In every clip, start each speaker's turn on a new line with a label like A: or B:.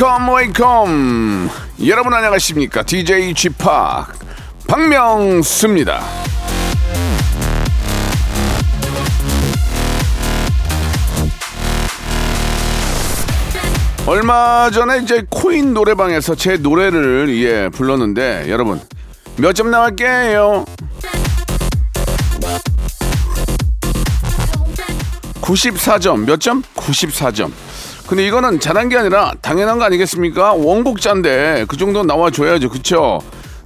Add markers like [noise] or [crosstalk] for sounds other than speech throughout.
A: Welcome
B: welcome 여러분 안녕하십니까? DJ P 박명수입니다. 얼마 전에 이제 코인 노래방에서 제 노래를 예 불렀는데 여러분 몇 점 나갈게요? 94점 몇 점? 94점 근데 이거는 잘한 게 아니라 당연한 거 아니겠습니까? 원곡자인데 그 정도 나와줘야죠. 그쵸?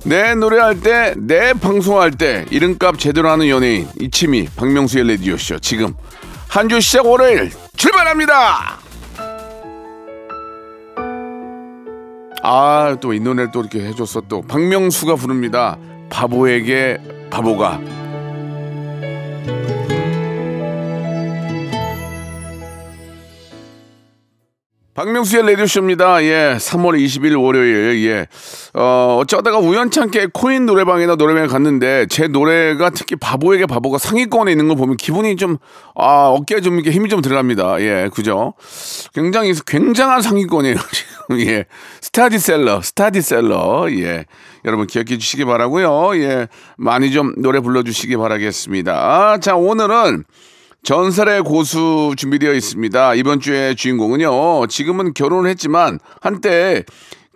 B: 내 노래할 때, 내 방송할 때 이름값 제대로 하는 연예인 이치미 박명수의 레디오쇼. 지금 한 주 시작 월요일 출발합니다! 아 또 이 노래를 또 이렇게 해줬어 또 박명수가 부릅니다. 바보에게 바보가 박명수의 라디오쇼입니다. 예, 3월 20일 월요일, 예. 어, 어쩌다가 우연찮게 코인 노래방이나 노래방에 갔는데 제 노래가 특히 바보에게 바보가 상위권에 있는 걸 보면 기분이 좀, 아, 어깨에 좀 이렇게 힘이 좀 들어갑니다. 예, 그죠? 굉장히, 굉장한 상위권이에요. [laughs] 예. 스타디셀러, 스타디셀러, 예. 여러분 기억해 주시기 바라고요 예. 많이 좀 노래 불러주시기 바라겠습니다. 자, 오늘은 전설의 고수 준비되어 있습니다. 이번 주의 주인공은요. 지금은 결혼을 했지만 한때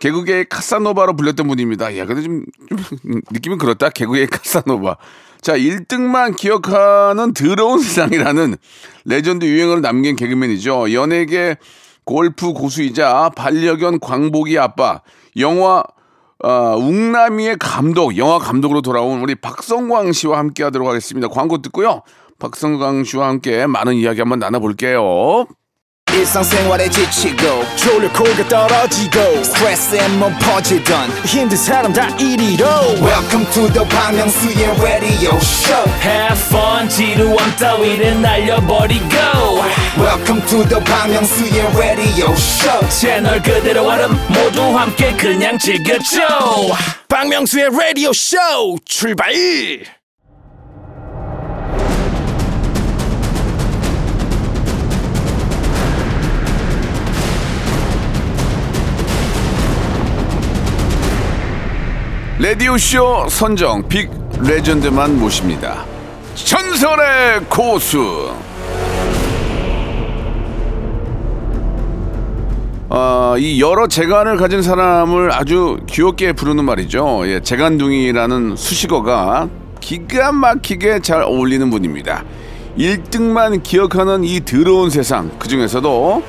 B: 개그계의 카사노바로 불렸던 분입니다. 야, 근데 좀, 좀 [laughs] 느낌이 그렇다. 개그계의 카사노바. 자, 1등만 기억하는 더러운 [laughs] 세상이라는 레전드 유행어를 남긴 개그맨이죠. 연예계 골프 고수이자 반려견 광복이 아빠, 영화 어, 웅남이의 감독, 영화 감독으로 돌아온 우리 박성광 씨와 함께 하도록 하겠습니다. 광고 듣고요. 박성광 씨와 함께 많은 이야기 한번 나눠볼게요.
C: 일상생활에 지치고, 졸려 코가 떨어지고, 스트레스에 몸 퍼지던, 힘든 사람 다 이리로. welcome to the Bang Myung-soo's radio show
D: Have fun 지루함 따위를 날려버리고
C: welcome to the Bang Myung-soo's radio show
D: 채널 그대로 얼음 모두 함께 그냥 즐겨줘
A: 박명수의 라디오 쇼 출발!
B: 레디오쇼 선정 빅 레전드만 모십니다. 전설의 고수. 어, 이 여러 재간을 가진 사람을 아주 귀엽게 부르는 말이죠. 예, 재간둥이라는 수식어가 기가 막히게 잘 어울리는 분입니다. 1등만 기억하는 이 더러운 세상, 그 중에서도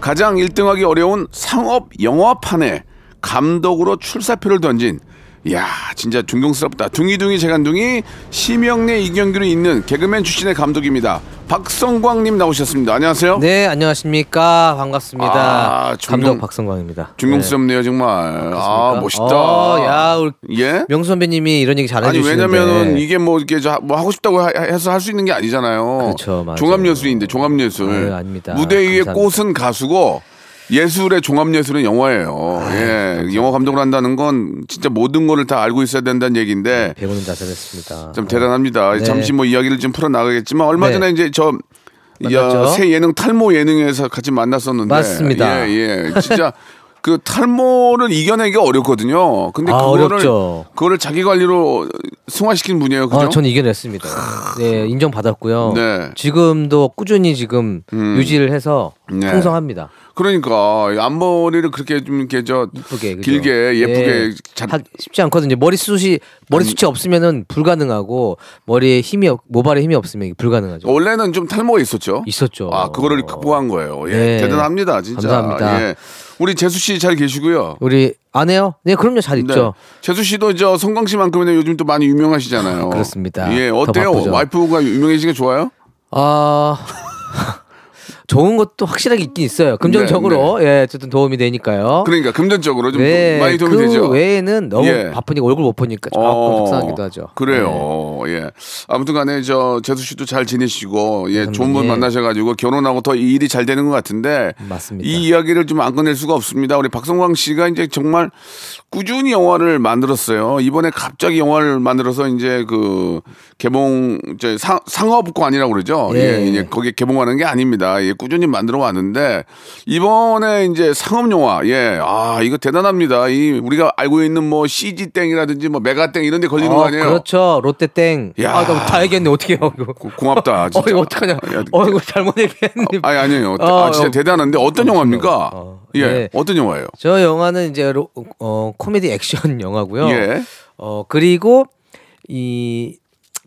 B: 가장 1등하기 어려운 상업 영화판에 감독으로 출사표를 던진 이야 진짜 존경스럽다 둥이둥이 재간둥이 심영래 이경규를 잇는 개그맨 출신의 감독입니다 박성광님 나오셨습니다 안녕하세요
E: 네, 안녕하십니까. 반갑습니다.
B: 아, 존경-
E: 감독 박성광입니다.
B: 존경스럽네요 정말 아
E: 네.
B: 멋있다
E: 어, 야, 우리
B: 예
E: 명수 선배님이 이런 얘기 잘해
B: 아니
E: 주시는데.
B: 왜냐면은 이게 뭐 이렇게 저뭐 하고 싶다고 하- 해서 할 수 있는 게 아니잖아요.
E: 그렇죠, 맞아요.
B: 종합예술인데 종합예술.
E: 아유, 아닙니다.
B: 무대
E: 감사합니다.
B: 꽃은 가수고 예술의 종합예술은 영화예요. 예, 영화 감독을 한다는 건 진짜 모든 거를 다 알고 있어야 된다는 얘기인데
E: 배우는 자세했습니다.
B: 좀 대단합니다.
E: 네.
B: 잠시 뭐 이야기를 좀 풀어 나가겠지만 얼마
E: 네.
B: 전에 이제 저
E: 만났죠?
B: 야, 새 예능 탈모 예능에서 같이 만났었는데
E: 맞습니다.
B: 예, 예. 진짜 [laughs] 그 탈모를 이겨내기가 어렵거든요. 근데
E: 아,
B: 그거를
E: 어렵죠.
B: 그거를 자기 관리로 승화시킨 분이에요. 그죠?
E: 아, 전 이겨냈습니다. 네, 인정받았고요.
B: 네.
E: 지금도 꾸준히 지금
B: 음.
E: 유지를 해서
B: 네.
E: 풍성합니다.
B: 그러니까 앞머리를 그렇게 좀 이렇게 저
E: 이쁘게 그죠?
B: 길게 예쁘게
E: 예.
B: 잡
E: 하- 쉽지 않거든요. 머리숱이 머리숱이 없으면은 불가능하고 머리에 힘이 없, 모발에 힘이 없으면 불가능하죠.
B: 원래는 좀 탈모가 있었죠.
E: 있었죠.
B: 아 그거를 극복한 거예요. 예,
E: 네.
B: 대단합니다, 진짜.
E: 감사합니다.
B: 예. 우리 재수 씨 잘 계시고요.
E: 우리 아내요? 네, 그럼요. 잘
B: 네.
E: 있죠.
B: 재수 씨도 저 성광 씨만큼은 요즘 또 많이 유명하시잖아요.
E: 그렇습니다.
B: 예,
E: 더
B: 어때요?
E: 바쁘죠.
B: 와이프가 유명해지는 게 좋아요?
E: 아 좋은 것도 확실하게 있긴 있어요. 금전적으로 예 어쨌든 도움이 되니까요.
B: 그러니까 금전적으로 좀
E: 네,
B: 많이 도움이
E: 그
B: 되죠.
E: 외에는 너무
B: 예.
E: 바쁘니까 얼굴 못 보니까 조금
B: 어,
E: 속상하기도 하죠.
B: 그래요. 예. 아무튼간에 저 재수 씨도 잘 지내시고 예 좋은 분
E: 예.
B: 만나셔가지고 결혼하고 더 일이 잘 되는 것 같은데
E: 맞습니다.
B: 이 이야기를 좀 안 꺼낼 수가 없습니다. 우리 박성광 씨가 이제 정말 꾸준히 영화를 만들었어요. 이번에 갑자기 영화를 만들어서 이제 그 개봉 이제 상, 상업관이라고 그러죠. 예.
E: 예.
B: 거기에 개봉하는 게 아닙니다. 예, 꾸준히 만들어 왔는데 이번에 이제 상업 영화 예. 아, 이거 대단합니다. 이 우리가 알고 있는 뭐 CG 땡이라든지 뭐 메가 땡 이런 데 걸리는 거
E: 어,
B: 아니에요?
E: 그렇죠. 롯데 땡.
B: 야.
E: 아, 다 얘기했네. 어떻게 해요, 이거.
B: 고- 고맙다. [laughs]
E: 어,
B: 진짜.
E: 이거 어떡하냐.
B: 야,
E: 어, 이거 잘못 얘기했네.
B: 아니 아니에요.
E: 어,
B: 아, 진짜
E: 어.
B: 대단한데 어떤 영화입니까?
E: 어,
B: 예.
E: 네.
B: 어떤 영화예요?
E: 저 영화는 이제 로, 어, 코미디 액션 영화고요.
B: 예.
E: 어, 그리고 이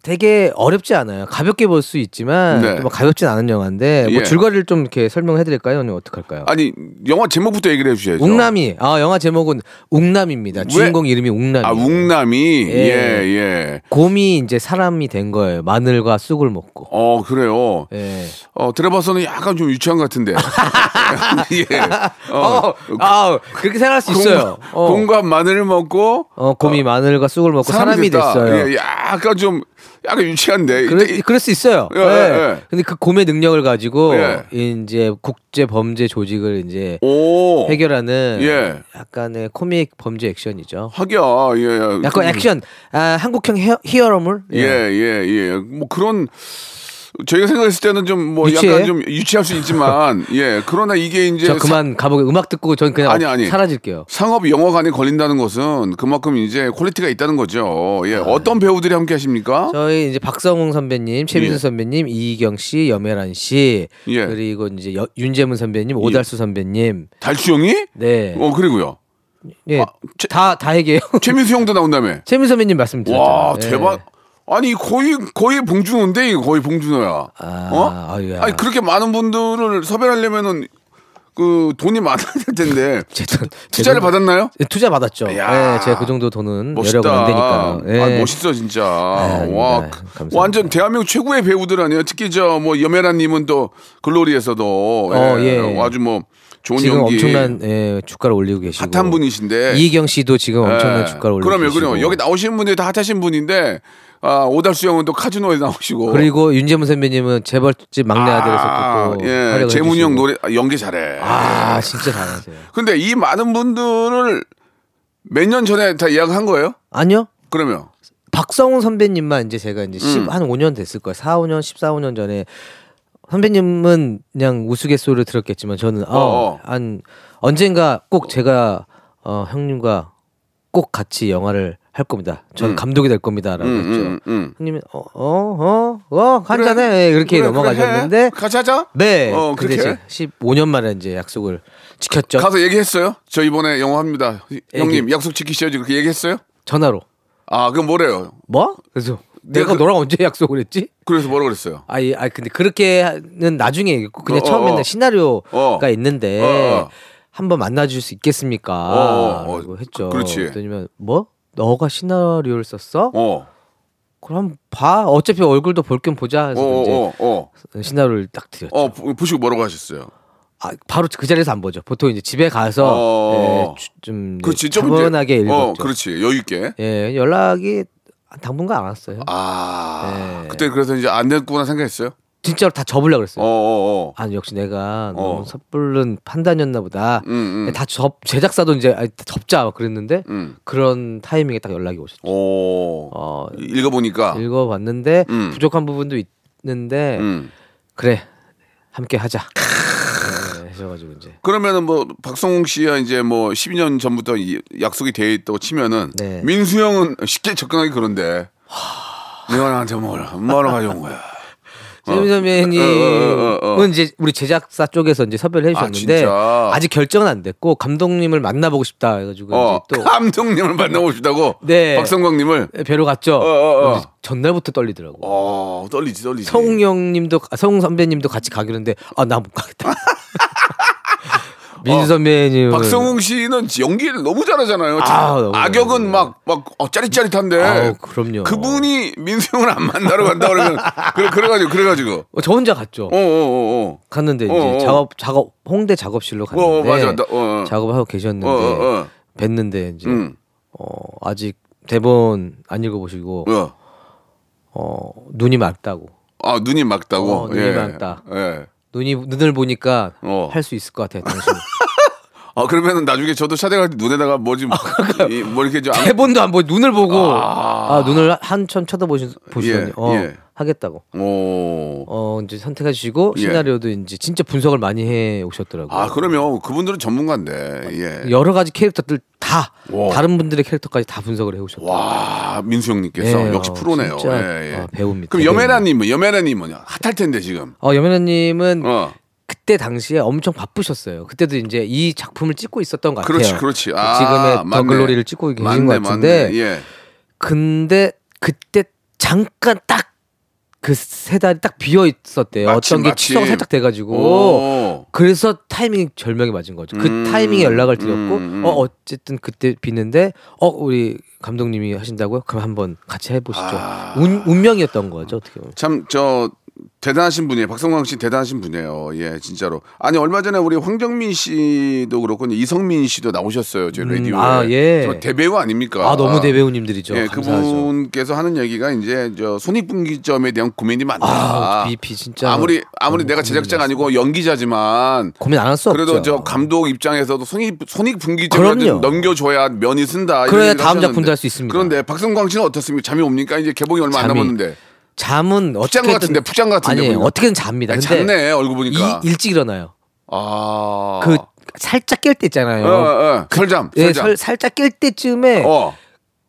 E: 되게 어렵지 않아요. 가볍게 볼 수 있지만
B: 네.
E: 또뭐 가볍진 않은 영화인데 뭐
B: 예.
E: 줄거리를 좀 이렇게 설명해 드릴까요? 아니면 어떡할까요?
B: 아니 영화 제목부터 얘기를 해주셔야죠.
E: 웅남이. 아, 영화 제목은 웅남입니다. 주인공 이름이 웅남이.
B: 아 웅남이
E: 예.
B: 예 예.
E: 곰이 이제 사람이 된 거예요. 마늘과 쑥을 먹고.
B: 어 그래요.
E: 예.
B: 어 들어봐서는 약간 좀 유치한 것 같은데. [laughs] [laughs] 예. 어,
E: 어, 아, 그렇게 생각할 수 있어요. 어,
B: 곰과 마늘을 먹고
E: 어, 곰이 마늘과 쑥을 먹고 사람이,
B: 됐다.
E: 됐어요.
B: 예, 약간 좀 약간 유치한데. 근데
E: 그럴 수 있어요.
B: 예,
E: 예.
B: 예, 예.
E: 근데 그 곰의 능력을 가지고
B: 예.
E: 이제 국제 범죄 조직을 이제
B: 오
E: 해결하는
B: 예.
E: 약간의 코믹 범죄 액션이죠.
B: 하기야 예. 예.
E: 약간
B: 그-
E: 액션, 아, 한국형 히어, 히어로물.
B: 예, 예, 예. 뭐 그런 저희가 생각했을 때는 좀 뭐? 약간 좀 유치할 수 있지만 [laughs] 예. 그러나 이게 이제
E: 저 그만 가보게 음악 듣고 전 그냥
B: 아니, 아니.
E: 사라질게요.
B: 상업 영화관에 걸린다는 것은 그만큼 이제 퀄리티가 있다는 거죠. 예. 어떤 배우들이 함께 하십니까?
E: 아. 저희 이제 박성웅 선배님, 최민수
B: 예.
E: 선배님, 이희경 씨, 염혜란 씨,
B: 예.
E: 그리고 이제 여- 윤재문 선배님, 오달수 선배님,
B: 달수 형이?
E: 네,
B: 어, 그리고요.
E: 예,
B: 아, 최-
E: 다다 얘기해요.
B: 최민수 형도 나온다며. [laughs]
E: 최민수 선배님 말씀 드렸죠.
B: 와,
E: 예.
B: 대박. 아니, 거의 거의 봉준호인데 이거 거의 봉준호야.
E: 아,
B: 어?
E: 아유야.
B: 아니, 그렇게 많은 분들을 섭외하려면은 그 돈이 많아야 될 텐데.
E: 제 돈- 제
B: 투자를
E: 돈-
B: 받았나요?
E: 예, 투자 받았죠.
B: 야.
E: 예, 제가 그 정도 돈은
B: 멋있다.
E: 여력은 안 되니까요. 예.
B: 아, 멋있어 진짜.
E: 아닙니다.
B: 와,
E: 감사합니다.
B: 완전 대한민국 최고의 배우들 아니에요. 특히 저뭐 염혜란님은 또 글로리에서도
E: 어, 예.
B: 아주 뭐 좋은
E: 지금
B: 연기
E: 엄청난 예, 주가를 올리고 계시고
B: 핫한 분이신데.
E: 이희경 씨도 지금 엄청난
B: 예.
E: 주가를 올리고
B: 그럼요,
E: 계시고
B: 그럼요. 여기 나오시는 분들이 다 핫하신 분인데 아, 오달수 형은 또 카지노에 나오시고.
E: 그리고 윤재문 선배님은 재벌집 막내 아들에서
B: 아,
E: 또
B: 예, 재문이
E: 해주시고.
B: 형 노래 아, 연기 잘해.
E: 아 진짜 잘하세요.
B: 근데 이 많은 분들을 몇 년 전에 다 예약한 거예요?
E: 아니요.
B: 그러면
E: 박성훈 선배님만 이제 제가 이제
B: 음.
E: 10, 한 5년 됐을 거예요. 4, 5년, 14, 5년 전에 선배님은 그냥 우스갯소리를 들었겠지만 저는 어,
B: 어.
E: 한 언젠가 꼭 제가 어, 형님과 꼭 같이 영화를 할 겁니다. 저는
B: 음.
E: 감독이 될 겁니다라고
B: 음,
E: 했죠.
B: 음, 음.
E: 형님은 어어 어 어 한잔해
B: 그래.
E: 이렇게
B: 그래,
E: 넘어가셨는데
B: 그래, 해. 같이 하자.
E: 네.
B: 어, 그렇게.
E: 제가 15년 만에 이제 약속을 지켰죠.
B: 가서 얘기했어요? 저 이번에 영화 합니다. 형님
E: 얘기.
B: 약속 지키셔야지 그렇게 얘기했어요?
E: 전화로.
B: 아 그럼 뭐래요?
E: 뭐? 그래서 내가
B: 그-
E: 너랑 언제 약속을 했지?
B: 그래서 뭐라 그랬어요?
E: 아이, 아 근데 그렇게는 나중에 그냥
B: 어,
E: 처음에는
B: 어, 어.
E: 시나리오가
B: 어.
E: 있는데
B: 어, 어.
E: 한번 만나줄 수 있겠습니까?
B: 어, 어, 어.
E: 라고 했죠.
B: 그렇지.
E: 그랬더니면 뭐? 너가 시나리오를 썼어?
B: 어,
E: 그럼 봐. 어차피 얼굴도 볼 겸 보자.
B: 어,
E: 해서 이제
B: 어, 어,
E: 시나리오를 딱 드렸죠.
B: 어, 보- 보시고 뭐라고 하셨어요?
E: 아, 바로 그 자리에서 안 보죠. 보통 이제 집에 가서
B: 어.
E: 예, 주- 좀 차분하게 읽었죠.
B: 어, 그렇지, 여유 있게.
E: 예, 연락이 당분간 안 왔어요.
B: 아,
E: 네.
B: 그때 그래서 이제 안 됐구나 생각했어요.
E: 진짜로 다 접으려고
B: 어,
E: 그랬어요.
B: 어, 어.
E: 아 역시 내가
B: 어.
E: 너무 섣부른 판단이었나 보다.
B: 음, 음.
E: 다 접, 제작사도 이제 아, 접자 막 그랬는데
B: 음.
E: 그런 타이밍에 딱 연락이 오셨죠.
B: 오,
E: 어,
B: 읽어보니까.
E: 읽어봤는데
B: 음.
E: 부족한 부분도 있는데
B: 음.
E: 그래 함께 하자. 네, 하셔가지고 이제
B: 그러면은 뭐 박성웅 씨야 이제 뭐 12년 전부터 이 약속이 돼 있다고 치면은
E: 네.
B: 민수 형은 쉽게 접근하기 그런데 내가 나한테 뭘 뭐라 가져온 거야.
E: 최민
B: 어, 어, 어,
E: 선배님은
B: 어.
E: 이제 우리 제작사 쪽에서 이제 섭외를 해주셨는데
B: 진짜?
E: 아, 직 결정은 안 됐고 감독님을 만나보고 싶다 해가지고
B: 어,
E: 또
B: 감독님을 만나고 싶다고.
E: 네.
B: 박성광님을.
E: 뵈러 갔죠.
B: 어, 어, 어.
E: 근데 전날부터 떨리더라고.
B: 어, 떨리지, 떨리지.
E: 성웅 형님도 아, 성웅 선배님도 같이 가기로 했는데 아 나 못 가겠다. [laughs] 민수
B: 어,
E: 선배님은
B: 박성웅 씨는 연기를 너무 잘하잖아요.
E: 아,
B: 악역은 막 막 어, 짜릿짜릿한데
E: 아우, 그럼요.
B: 그분이 민수 형을 안 만나러 간다 그러면 [laughs] 그래 그래가지고 그래가지고
E: 어, 저 혼자 갔죠.
B: 어 어어 어.
E: 갔는데 이제
B: 어, 어.
E: 작업 작업 홍대 작업실로
B: 어,
E: 갔는데
B: 어, 맞아. 나, 어, 어.
E: 작업을 하고 계셨는데
B: 어, 어, 어.
E: 뵀는데 이제
B: 음.
E: 어, 아직 대본 안 읽어보시고
B: 어.
E: 어, 눈이 맑다고
B: 아 눈이 막다고.
E: 어, 눈이 맑다.
B: 예.
E: 눈이 눈을 보니까
B: 어.
E: 할 수 있을 것 같아요. 당신 [laughs]
B: 아 그러면은 나중에 저도 샤대 갈때 눈에다가 뭐지 뭐, 이- 뭐 이렇게 좀 안-
E: 대본도 안 보고 눈을 보고
B: 아.
E: 아, 눈을 한참 쳐다보시 보시더니
B: 예,
E: 어,
B: 예.
E: 하겠다고
B: 오.
E: 어 이제 선택해 주시고
B: 예.
E: 시나리오도 이제 진짜 분석을 많이 해 오셨더라고요.
B: 아 그러면 그분들은 전문가인데. 예.
E: 여러 가지 캐릭터들 다
B: 와.
E: 다른 분들의 캐릭터까지 다 분석을 해 오셨어요.
B: 와 민수 형님께서
E: 예,
B: 역시
E: 어,
B: 프로네요. 예, 예.
E: 어, 배우입니다.
B: 그럼. 여메라님은 여메라님은 핫할 텐데 지금.
E: 어 여면아님은
B: 어.
E: 그때 당시에 엄청 바쁘셨어요. 그때도 이제 이 작품을 찍고 있었던 것 같아요.
B: 그렇지 그렇지. 아,
E: 지금의
B: 맞네.
E: 더 글로리를 찍고 계신
B: 맞네,
E: 것 같은데
B: 맞네. 예.
E: 근데 그때 잠깐 딱 그 세 달이 딱 비어 있었대요.
B: 마침,
E: 어떤 게
B: 마침.
E: 취소가 살짝 돼가지고
B: 오.
E: 그래서 타이밍이 절명에 맞은 거죠. 그
B: 음,
E: 타이밍에 연락을 드렸고
B: 음, 음.
E: 어 어쨌든 그때 비는데 어 우리 감독님이 하신다고요? 그럼 한번 같이 해보시죠.
B: 아.
E: 운, 운명이었던 거죠 어떻게 보면.
B: 참저 대단하신 분이에요. 박성광 씨 대단하신 분이에요. 예, 진짜로. 아니 얼마 전에 우리 황정민 씨도 그렇고 이성민 씨도 나오셨어요. 저희
E: 음,
B: 라디오에.
E: 아, 예.
B: 저 대배우 아닙니까?
E: 아 너무 대배우님들이죠.
B: 예,
E: 감사하죠.
B: 그분께서 하는 얘기가 이제 저 손익분기점에 대한 고민이 많다.
E: 아 BP 진짜
B: 아무리 아무리 내가 제작자가. 아니고 연기자지만
E: 고민 안 할 수 없죠.
B: 그래도 저 감독 입장에서도 손익 손익 분기점을
E: 그럼요.
B: 넘겨줘야 면이 쓴다.
E: 그래야 다음. 작품도 할 수 있습니다.
B: 그런데 박성광 씨는 어떻습니까? 잠이 옵니까? 이제 개봉이 얼마 안. 남았는데.
E: 잠은
B: 푹잔 것 같은데, 푹잔 것 같은데,
E: 아니
B: 보니까.
E: 어떻게든 잡니다.
B: 아니,
E: 근데
B: 잤네 얼굴 보니까.
E: 이, 일찍 일어나요.
B: 아.
E: 그 살짝 깰 때 있잖아요.
B: 어, 어, 어. 설잠.
E: 예,
B: 설잠.
E: 설, 살짝 깰 때쯤에 어.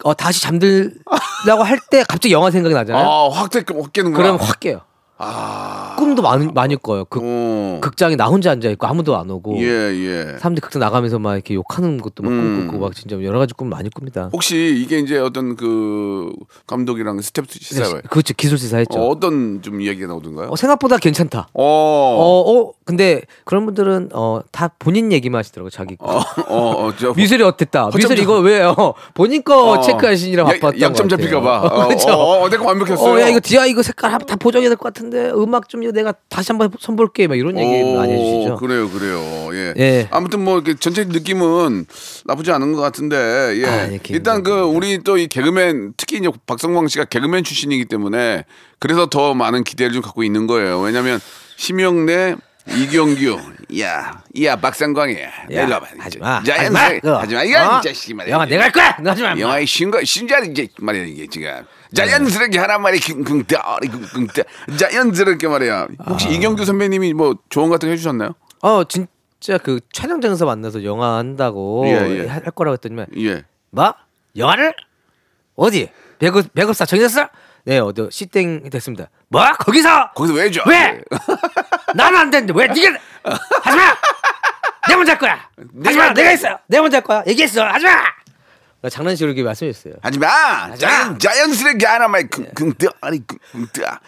B: 어.
E: 다시 잠들라고 할 때 갑자기 영화 생각이 나잖아요.
B: 아, 확, 깨- 확 깨는구나.
E: 그러면 확 깨요.
B: 아.
E: 꿈도 많이 많이 꿔요. 극,
B: 어.
E: 극장에 나 혼자 앉아 있고 아무도 안 오고
B: 예, 예.
E: 사람들이 극장 나가면서 막 이렇게 욕하는 것도 막
B: 음.
E: 꿈꾸고 막 진짜 여러 가지 꿈 많이 꿉니다.
B: 혹시 이게 이제 어떤 그 감독이랑 스태프 시사회
E: 그렇죠 기술 시사했죠.
B: 어,
E: 어,
B: 어떤 좀 이야기가 나오던가요?
E: 생각보다 괜찮다.
B: 어.
E: 어, 어, 근데 그런 분들은 어, 다 본인 얘기만 하시더라고 자기. 거.
B: 어, 어, 어, 저
E: 미술이 어땠다. 미술
B: 좀-
E: 이거 왜요? 본인 거
B: 어.
E: 체크하시느라
B: 야-
E: 바빴던
B: 약점
E: 것 같아요.
B: 잡힐까봐. [laughs] 어,
E: 그렇죠.
B: 어, 어, 내가 완벽했어요.
E: 어, 야 이거 디아 이거 색깔 다 보정해야 될 것 같은데 음악 좀 내가 다시 한번 선볼게 막 이런 얘기
B: 오,
E: 많이 해주시죠.
B: 그래요, 그래요. 예.
E: 예.
B: 아무튼 뭐 이렇게 전체 느낌은 나쁘지 않은 것 같은데, 예.
E: 아, 예,
B: 일단 그 우리 또 이 개그맨 특히 이제 박성광 씨가 개그맨 출신이기 때문에 그래서 더 많은 기대를 좀 갖고 있는 거예요. 왜냐하면 심영래, 이경규, 야, 야 박성광이,
E: 야,
B: 일로 와봐.
E: 하지 마.
B: 자연
E: 하지 마. 그거.
B: 하지 마. 이거
E: 어?
B: 이 자식이 말이야.
E: 영화 내가 할 거야. 너 하지 마.
B: 영화의 신거 신자리 이제 말이야 이게 지금 자연스럽게 하란 말이 끙끙따리 끙끙따 자연스럽게 말이야 혹시 이경규 선배님이 뭐 조언 같은 거 해주셨나요?
E: 어 진짜 그 촬영장에서 만나서 영화 한다고
B: 예, 예.
E: 할 거라고 했더니만
B: 예.
E: 뭐 영화를 어디 배급 배급사 정했어? 네 어디 시땡 됐습니다. 뭐 거기서
B: 거기서 왜 줘?
E: 왜? [laughs] 나는 안 되는데 왜 네가 하지 마. 내 먼저 할 거야. 하지 마. 내가 했어. 내 먼저 할 거야. 얘기했어. 하지 마. 나 장난식으로 이렇게 말씀했어요.
B: 하지 마. 자연, 자연스럽게 하란 말이 끙끙따리 끙끙따.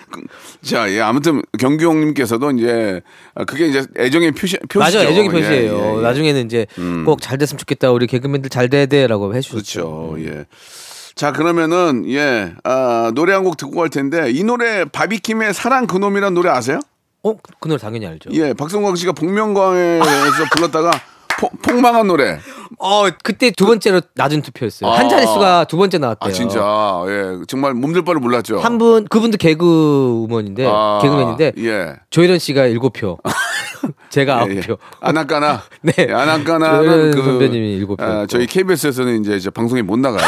B: 자, 예, 아무튼 경규 형님께서도 이제 아, 그게 이제 애정의 표시 표시죠.
E: 맞아 애정의
B: 예,
E: 표시예요.
B: 예, 예.
E: 나중에는 이제
B: 음.
E: 꼭잘 됐으면 좋겠다. 우리 개그맨들 잘 돼야 돼라고 해주셨죠.
B: 그렇죠. 예. 자 그러면은 예 아, 노래 한 곡 듣고 갈 텐데 이 노래 바비킴의 사랑 그놈이란 노래 아세요?
E: 어? 그 노래 당연히 알죠.
B: 예, 박성광 씨가 복면가에서 불렀다가 포, 폭망한 노래.
E: 어 그때 두 번째로 낮은 투표였어요.
B: 아.
E: 한 자릿수가 두 번째 나왔대요.
B: 아 진짜 예 정말 몸둘 바를 몰랐죠.
E: 한 분 그분도 개그우먼인데
B: 아,
E: 개그맨인데
B: 예.
E: 조혜련 씨가 일곱 표, [laughs] 제가 아홉
B: 예, 예.
E: 표.
B: 아나까나. [laughs]
E: 네.
B: 예, 아나까나는 그
E: 선배님이 일곱 표.
B: 아, 저희 KBS에서는 이제 저 방송에 못 나가요.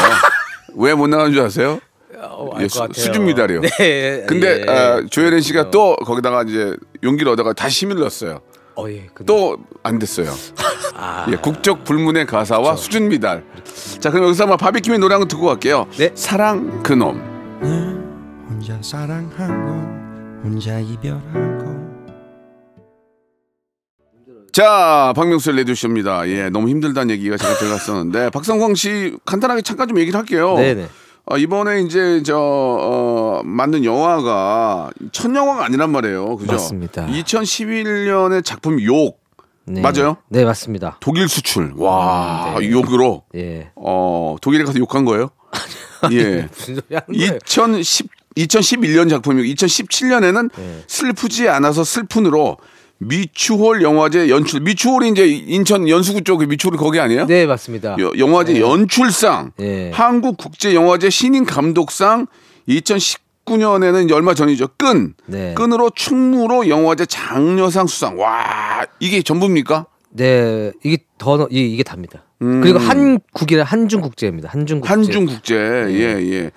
B: 왜 못 나가는 줄 아세요?
E: 어,
B: 예, 수-. 수준 미달이요.
E: 네.
B: 근데
E: 예.
B: 아, 조혜련 씨가 또 거기다가 이제 용기를 얻어가 다시 힘을 넣었어요.
E: 어, 예. 근데-
B: 또안 됐어요. [laughs]
E: 아.
B: 예, 국적 불문의 가사와 수준 미달. 자, 그럼 여기서 한번 바비킴의 노래 한곡 듣고 갈게요.
E: 네.
B: 사랑 그놈.
F: 혼자 사랑하고 혼자 이별하고
B: 자, 박명수의 레디오쇼입니다. 예, 너무 힘들다는 얘기가 제가 들어갔었는데, [laughs] 박성광 씨 간단하게 잠깐 좀 얘기를 할게요.
E: 네네.
B: 어, 이번에 이제 저, 어, 만든 영화가 첫 영화가 아니란 말이에요. 그죠?
E: 맞습니다.
B: 2011년에 작품 욕.
E: 네.
B: 맞아요?
E: 네, 맞습니다.
B: 독일 수출. 와,
E: 네.
B: 욕으로.
E: 예.
B: 어, 독일에 가서 욕한 거예요? 예.
E: 무슨 소리 하는 거예요?
B: 2010, 2011년 작품이고 2017년에는
E: 네.
B: 슬프지 않아서 슬픈으로 미추홀 영화제 연출. 미추홀이 이제 인천 연수구 쪽 미추홀이 거기 아니에요?
E: 네, 맞습니다.
B: 여- 영화제 연출상,
E: 예.
B: 한국 국제 영화제 신인 감독상 2019년에는 얼마 전이죠. 끈.
E: 네.
B: 끈으로 충무로 영화제 장려상 수상. 와, 이게 전부입니까?
E: 네, 이게 더 이게 답니다.
B: 음.
E: 그리고 한국이라 한중국제입니다. 한중국제.
B: 한중국제. 예, 예.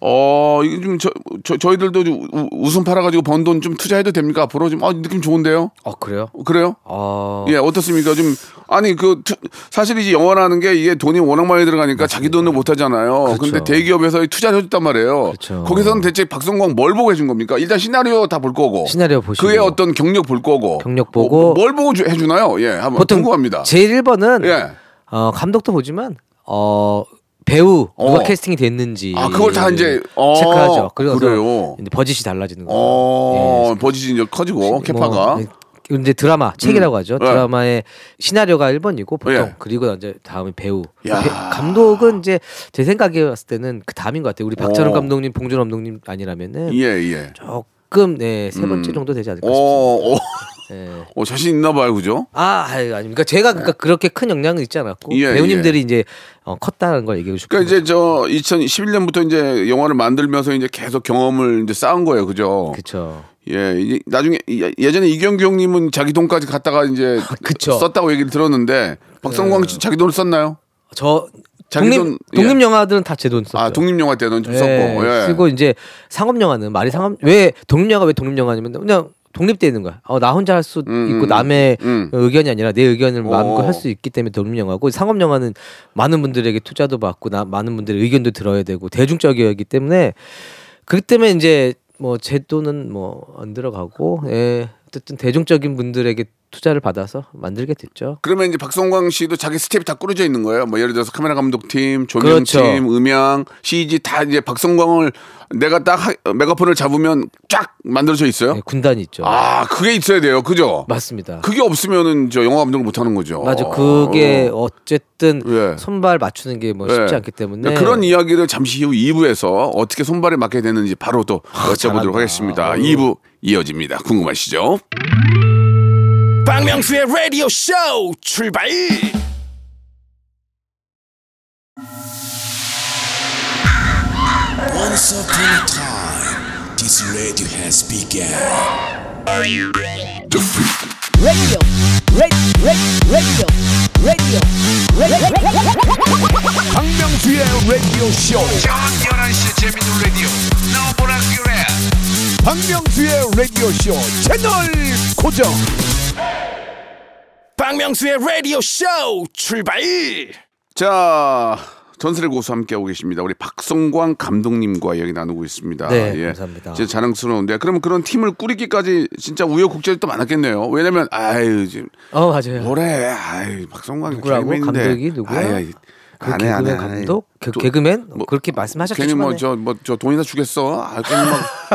B: 어, 이거 좀 저, 저 저희들도 좀 우- 웃음 팔아 가지고 번 돈 좀 투자해도 됩니까? 앞으로 좀 아, 느낌 좋은데요.
E: 어 그래요?
B: 그래요?
E: 어.
B: 예, 어떻습니까? 좀 아니 그 투- 사실 이제 영화라는 게 이게 돈이 워낙 많이 들어가니까 자기 돈을 못 하잖아요.
E: 그렇죠.
B: 근데 대기업에서 투자를 해줬단 말이에요.
E: 그렇죠.
B: 거기서는 대체 박성광 뭘 보고 해준 겁니까? 일단 시나리오 다 볼 거고.
E: 시나리오 보시고.
B: 그의 어떤 경력 볼 거고.
E: 경력 보고.
B: 어, 뭘 보고 주- 해주나요? 예, 한번
E: 보통
B: 궁금합니다.
E: 제일 1번은
B: 예.
E: 어, 감독도 보지만 어 배우 누가
B: 어.
E: 캐스팅이 됐는지
B: 아, 그걸 다 이제, 어,
E: 체크하죠. 그래서
B: 그래요?
E: 이제 버짓이 달라지는 거예요.
B: 어,
E: 예.
B: 버짓이 이제 커지고 캐파가.
E: 뭐, 네, 이제 드라마 책이라고 하죠.
B: 네.
E: 드라마의 시나리오가 1번이고 보통
B: 예.
E: 그리고 이제 다음에 배우.
B: 야.
E: 배- 감독은 이제 제 생각에 봤을 때는 그 다음인 것 같아요. 우리 박찬욱
B: 어.
E: 감독님, 봉준 감독님 아니라면은
B: 예, 예.
E: 조금 네, 세 번째 정도 되지 않을까
B: 어,
E: 싶습니다.
B: 어,
E: 예. [laughs]
B: 어, 자신 있나 봐요, 그죠?
E: 아, 아유, 아닙니까? 제가 그러니까 그렇게 큰 영향은 있지 않았고
B: 예,
E: 배우님들이 이제 어, 컸다는 걸 얘기해 주고
B: 그러니까 이제 저 2011년부터 이제 영화를 만들면서 이제 계속 경험을 이제 쌓은 거예요, 그죠?
E: 그렇죠.
B: 예, 이제 나중에 예- 예전에 이경규 형님은 자기 돈까지 갖다가 이제 [laughs]
E: 그쵸.
B: 썼다고 얘기를 들었는데 박성광 씨 자기 돈을 썼나요?
E: 저 독립
B: 돈, 예.
E: 독립 영화들은 다 제 돈 썼죠.
B: 아, 독립 영화 때는 좀
E: 예,
B: 썼고. 예.
E: 그리고 이제 상업 영화는 말이 상업 왜 독립 영화가 왜 독립 영화냐면 그냥 독립돼 있는 거야. 어, 나 혼자 할수
B: 음,
E: 있고
B: 음,
E: 남의
B: 음.
E: 의견이 아니라 내 의견을 마음껏
B: 어.
E: 할수 있기 때문에 독립 영화고 상업 영화는 많은 분들에게 투자도 받고 나 많은 분들의 의견도 들어야 되고 대중적이기 때문에 그렇기 때문에 이제 뭐 제 돈은 뭐 안 들어가고 예. 어쨌든 대중적인 분들에게 투자를 받아서 만들게 됐죠.
B: 그러면 이제 박성광 씨도 자기 스텝이 다 꾸려져 있는 거예요. 뭐 예를 들어서 카메라 감독팀,
E: 그렇죠.
B: 조명팀, 음향, CG 다 이제 박성광을 내가 딱 하- 메가폰을 잡으면 쫙 만들어져 있어요.
E: 예, 군단이 있죠.
B: 아, 그게 있어야 돼요. 그죠?
E: 맞습니다.
B: 그게 없으면은 저 영화 감독을 못 하는 거죠.
E: 맞아. 그게 어 쨌든
B: 예.
E: 손발 맞추는 게 뭐 쉽지
B: 예.
E: 않기 때문에
B: 그런 이야기를 잠시 후 2부에서 어떻게 손발에 맞게 되는지 바로 또 [laughs] 여쭤보도록
E: 아, 잘한다.
B: 하겠습니다.
E: 아유.
B: 2부 이어집니다. 궁금하시죠?
A: 박명수의 라디오 쇼 출발 Once upon a time this radio has begun 박명수의 라디오 쇼 저녁 11시 재밌는 라디오 너보라 그래 박명수의 라디오 쇼 채널 고정 박명수의 라디오 쇼 출발
B: 자, 전설의 고수 함께하고 계십니다. 우리 박성광 감독님과 이야기 나누고 있습니다. 예.
E: 네, 감사합니다.
B: 진짜 자랑스러운데 그러면 그런 팀을 꾸리기까지 진짜 우여곡절이 또 많았겠네요. 왜냐면 아유 지금
E: 어 맞아요.
B: 뭐래? 아유 박성광
E: 누구라고?
B: 개그맨인데.
E: 감독이 누구야?
B: 아유, 그안 해, 안 해,
E: 개그맨
B: 안 해.
E: 감독, 그
B: 또-
E: 개그맨
B: 뭐,
E: 그렇게
B: 괜히
E: 말씀하셨겠지만
B: 뭐저 뭐 저 돈이나 주겠어. 아, 괜히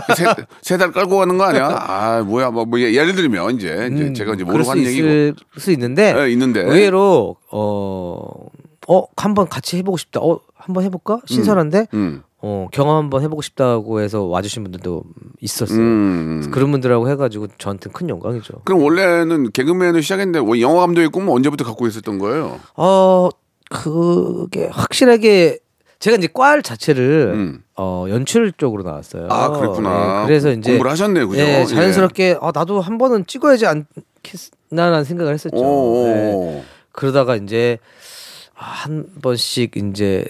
B: 막세달 [laughs] 깔고 가는 거 아니야? 아 뭐야 뭐, 뭐 예를 들면 이제, 이제 제가 이제
E: 음,
B: 모르고
E: 수
B: 하는 얘기고.
E: 있을 수 있는데
B: 예, 있는데.
E: 의외로 어, 어 한번 같이 해보고 싶다. 어 한번 해볼까? 신선한데
B: 음.
E: 어 경험 한번 해보고 싶다고 해서 와주신 분들도 있었어요.
B: 음.
E: 그래서 그런 분들하고 해가지고 저한테 큰 영광이죠.
B: 그럼 원래는 개그맨을 시작했는데 뭐 영화 감독의 꿈은 언제부터 갖고 있었던 거예요?
E: 어 그게 확실하게 제가 이제 과 자체를
B: 음.
E: 어 연출 쪽으로 나왔어요.
B: 아, 그랬구나.
E: 네, 그래서 이제
B: 공부를 하셨네요, 그죠?
E: 네,
B: 예.
E: 자연스럽게 아 나도 한 번은 찍어야지 않겠나라는 생각을 했었죠.
B: 오,
E: 네.
B: 오.
E: 그러다가 이제 한 번씩 이제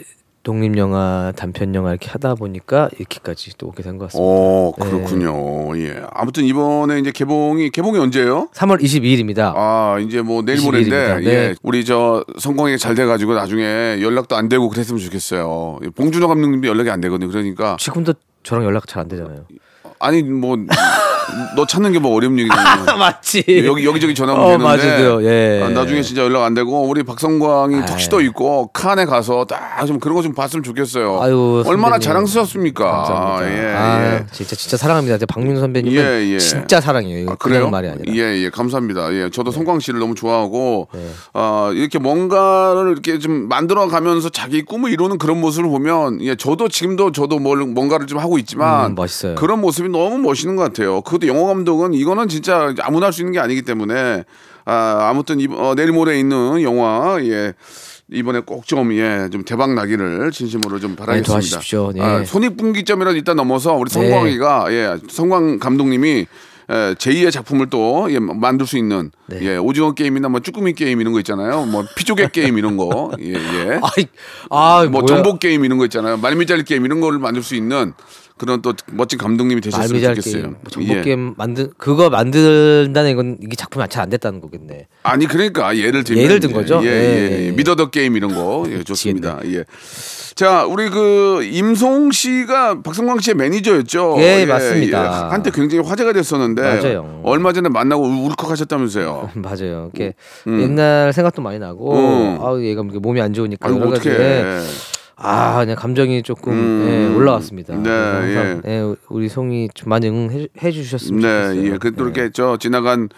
E: 독립 영화, 단편 영화 이렇게 하다 보니까 이렇게까지 또 오게 된 것 같습니다.
B: 오,
E: 네.
B: 그렇군요. 예. 아무튼 이번에 이제 개봉이 개봉이 언제예요?
E: 3월 22일입니다.
B: 아 이제 뭐 내일
E: 22일
B: 모레인데.
E: 네.
B: 예 우리 저 성공이 잘 돼 가지고 나중에 연락도 안 되고 그랬으면 좋겠어요. 봉준호 감독님도 연락이 안 되거든요. 그러니까
E: 지금도 저랑 연락 잘 안 되잖아요.
B: 아니 뭐 너 찾는 게 뭐 어려운 얘기냐. [laughs]
E: 맞지.
B: 여기 여기저기 전화하면
E: 어,
B: 되는데
E: 맞아요. 예.
B: 아, 나중에 진짜 연락 안 되고 우리 박성광이 턱시도 입고 칸에 가서 딱 좀 그런 거 좀 봤으면 좋겠어요.
E: 아유,
B: 얼마나
E: 선배님.
B: 자랑스럽습니까?
E: 감사합니다.
B: 예,
E: 아,
B: 예.
E: 진짜 진짜 사랑합니다. 저 박민수 선배님은
B: 예, 예.
E: 진짜 사랑해요. 이거
B: 아, 그래요?
E: 말이 아니라. 네.
B: 예, 예, 감사합니다. 예, 저도 송광 씨를 너무 좋아하고, 아, 이렇게 뭔가를 이렇게 좀 만들어 가면서 자기 꿈을 이루는 그런 모습을 보면, 예, 저도 지금도 저도 뭘, 뭔가를 좀 하고 있지만,
E: 음, 멋있어요.
B: 그런 모습이 너무 멋있는 것 같아요. 그 것도 영화 감독은 이거는 진짜 아무나 할 수 있는 게 아니기 때문에, 아, 아무튼 이, 어, 내일 모레 있는 영화, 예. 이번에 꼭 좀, 예, 좀 대박 나기를 진심으로 좀 바라겠습니다.
E: 도와주십시오. 네.
B: 아, 손익분기점이라도 일단 넘어서 우리 성광이가, 예, 성광 감독님이 예, 제2의 작품을 또 예, 만들 수 있는
E: 네.
B: 예, 오징어 게임이나 뭐 쭈꾸미 게임 이런 거 있잖아요. 뭐 피조개 게임 이런 거. 예, 예. [laughs]
E: 아이, 아,
B: 뭐
E: 뭐야.
B: 정복 게임 이런 거 있잖아요. 말미잘 게임 이런 거를 만들 수 있는 그런 또 멋진 감독님이 되셨으면 좋겠어요.
E: 게임, 뭐
B: 예.
E: 만든 그거 만든다는 건 이게 작품이 잘 안 됐다는 거겠네.
B: 아니 그러니까 예를 들면
E: 예를 든 거죠?
B: 예,
E: 예,
B: 예,
E: 예,
B: 예.
E: 예.
B: 미더더 게임 이런 거 예, 좋습니다. 예. 자, 우리 그 임송 씨가 박성광 씨의 매니저였죠.
E: 예, 맞습니다.
B: 한때 굉장히 화제가 됐었는데
E: 맞아요.
B: 얼마 전에 만나고 울- 울컥하셨다면서요. [laughs]
E: 맞아요. 이렇게 옛날 생각도 많이 나고,
B: 음.
E: 아 얘가 뭐 몸이 안 좋으니까
B: 아이고
E: 여러 가지. 아, 그냥 감정이 조금
B: 음.
E: 예, 올라왔습니다.
B: 네,
E: 그래서 항상, 예, 우리 송이 좀 많이 응해 해 주셨으면
B: 네,
E: 좋겠어요.
B: 예. 그또
E: 예.
B: 이렇게 저 지나간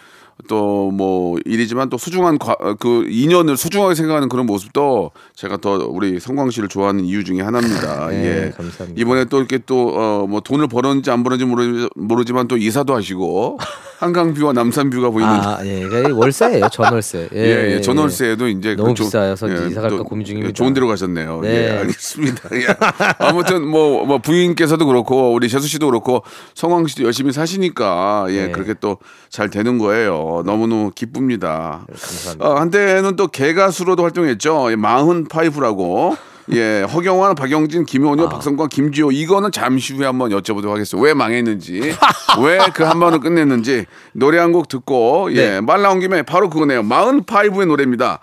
B: 또 뭐 일이지만 또 소중한 과, 어, 그 인연을 소중하게 생각하는 그런 모습도 제가 더 우리 성광 씨를 좋아하는 이유 중에 하나입니다. [laughs]
E: 네,
B: 예.
E: 감사합니다.
B: 이번에 또 이렇게 또뭐 돈을 벌었는지 안 벌었는지 모르, 모르지만 또 이사도 하시고 [laughs] 한강뷰와 남산뷰가 보이는
E: 아, 예, 월세예요, 전월세. [laughs] 예,
B: 예, 예, 전월세도 이제
E: 너무
B: 그 조-
E: 비싸서 이제 이사 갈까
B: 또
E: 고민 중입니다.
B: 좋은 데로 가셨네요.
E: 네.
B: 예, 알겠습니다. [laughs] 예. 아무튼 뭐, 뭐 부인께서도 그렇고 우리 재수 씨도 그렇고 성광 씨도 열심히 사시니까 예,
E: 네.
B: 그렇게 또 잘 되는 거예요. 너무너무 기쁩니다.
E: 감사합니다.
B: 어, 한때는 또 개가수로도 활동했죠. 예, 마흔 파이브라고. 예, 허경환, 박영진, 김원효,
E: 아.
B: 박성광, 김지호 이거는 잠시 후에 한번 여쭤보도록 하겠습니다. 왜 망했는지, [laughs] 왜 그 한 번을 끝냈는지 노래 한 곡 듣고 예,
E: 네.
B: 말 나온 김에 바로 그거네요. 마흔 파이브의 노래입니다.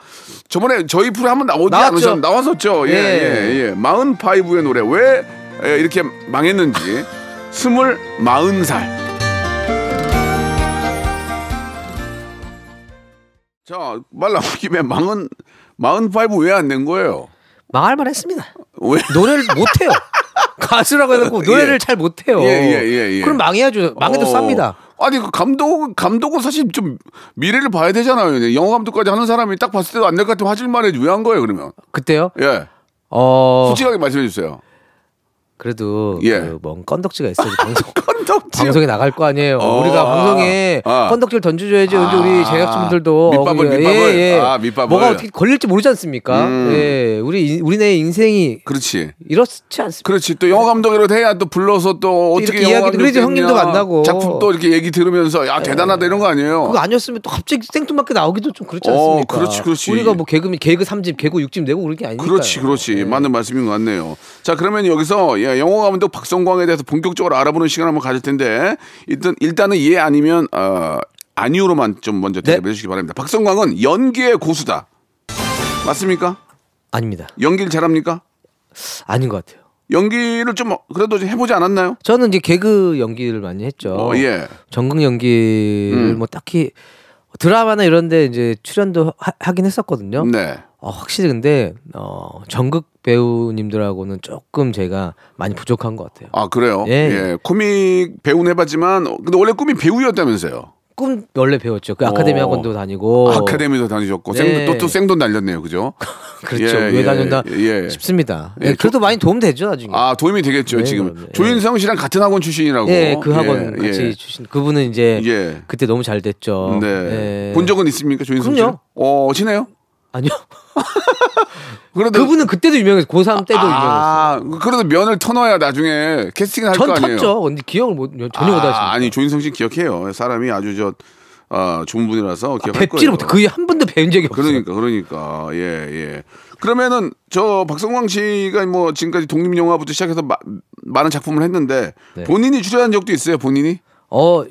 B: 저번에 저희 프로 한번 나오지. 않으셨 나왔었죠. 예,
E: 예.
B: 예, 예. 마흔 파이브의 노래 왜 예, 이렇게 망했는지 스물 마흔 살. 자, 말 나온 김에 마흔 마흔 파이브 왜 안 낸 거예요?
E: 망할 만 했습니다.
B: 왜?
E: 노래를 못해요. 가수라고 해놓고 [laughs] 노래를
B: 예.
E: 잘 못해요.
B: 예, 예, 예, 예.
E: 그럼 망해야죠. 망해도
B: 어.
E: 쌉니다.
B: 아니 그 감독 감독은 사실 좀 미래를 봐야 되잖아요. 영화 감독까지 하는 사람이 딱 봤을 때도 안 될 것 같으면 하질 말해야지 왜한 거예요 그러면?
E: 그때요?
B: 예,
E: 어
B: 솔직하게 말씀해 주세요.
E: 그래도
B: 예.
E: 그뭔 건덕지가 있어야지 [laughs] 방송
B: 건덕지.
E: 방송에 나갈 거 아니에요.
B: 어,
E: 우리가
B: 아,
E: 방송에
B: 아.
E: 건덕지를 던져줘야지.
B: 아.
E: 우리 제작진분들도
B: 밑밥을,
E: 어,
B: 밑밥을. 아, 밑밥을.
E: 뭐가 어떻게 걸릴지 모르지 않습니까?
B: 음.
E: 예, 우리 인- 우리네 인생이
B: 그렇지.
E: 이렇지 않습니까?
B: 그렇지 또 영화 감독이라도 해야 또 불러서 또 어떻게
E: 이렇게
B: 영화
E: 이야기- 그래도
B: 감독
E: 형님도. 만나고.
B: 작품 또 이렇게 얘기 들으면서 야 대단하다 이런 거 아니에요?
E: 그거 아니었으면 또 갑자기 생뚱맞게 나오기도 좀 그렇지
B: 어,
E: 않습니까?
B: 그렇지, 그렇지.
E: 우리가 뭐 개그맨 개그 3집, 개그 6집 내고 그런 게 아니니까.
B: 그렇지, 그렇지. 맞는 말씀인 것 같네요. 자, 그러면 여기서 예, 영화 감독 박성광에 대해서 본격적으로 알아보는 시간 한번 가질 텐데 일단 일단은 예 아니면 어, 아니오로만 좀 먼저
E: 네.
B: 대답해 주시기 바랍니다. 박성광은 연기의 고수다. 맞습니까?
E: 아닙니다.
B: 연기를 잘합니까?
E: 아닌 것 같아요.
B: 연기를 좀 그래도 좀 해보지 않았나요?
E: 저는 이제 개그 연기를 많이 했죠.
B: 어, 예.
E: 전극 연기를
B: 음.
E: 뭐 딱히 드라마나 이런데 이제 출연도 하, 긴 했었거든요.
B: 네.
E: 어, 확실히 근데 어, 전극 배우님들하고는 조금 제가 많이 부족한 것 같아요.
B: 아 그래요?
E: 예.
B: 예. 코믹 배우는 해봤지만 어, 근데 원래 꿈이 배우였다면서요?
E: 꿈 원래 배웠죠. 그 아카데미
B: 어.
E: 학원도 다니고
B: 아카데미도 다니셨고
E: 네.
B: 생, 또, 또 생돈 날렸네요, 그죠? [laughs]
E: 그렇죠.
B: 예,
E: 왜
B: 예,
E: 다녔나
B: 예.
E: 싶습니다.
B: 예,
E: 예, 그래도 많이 도움 되죠 나중에.
B: 아 도움이 되겠죠
E: 네,
B: 지금.
E: 예.
B: 조인성 씨랑 같은 학원 출신이라고.
E: 예, 그 학원
B: 예,
E: 같이
B: 예.
E: 주신 그분은 이제
B: 예.
E: 그때 너무 잘 됐죠.
B: 네.
E: 예.
B: 본 적은 있습니까 조인성 씨?
E: 그럼요.
B: 어 친해요?
E: 아니요. [laughs]
B: 그래도
E: 그분은 그때도 유명했어. 고3 때도 유명했어.
B: 아 그래도 면을 터놔야 나중에 캐스팅을
E: 할거전
B: 아니에요.
E: 탔죠. 근데 기억을 못 전혀 못 하십니다.
B: 아, 아니 조인성 씨 기억해요. 사람이 아주 저 아, 좋은 분이라서 기억할 거예요.
E: 뵙지를 못해. 거의 한 번도 뵌 적이 없어요.
B: 그러니까 그러니까 예 예. 그러면은 저 박성광 씨가 뭐 지금까지 독립 영화부터 시작해서 마- 많은 작품을 했는데
E: 네.
B: 본인이 출연한 적도 있어요. 본인이?
E: 어,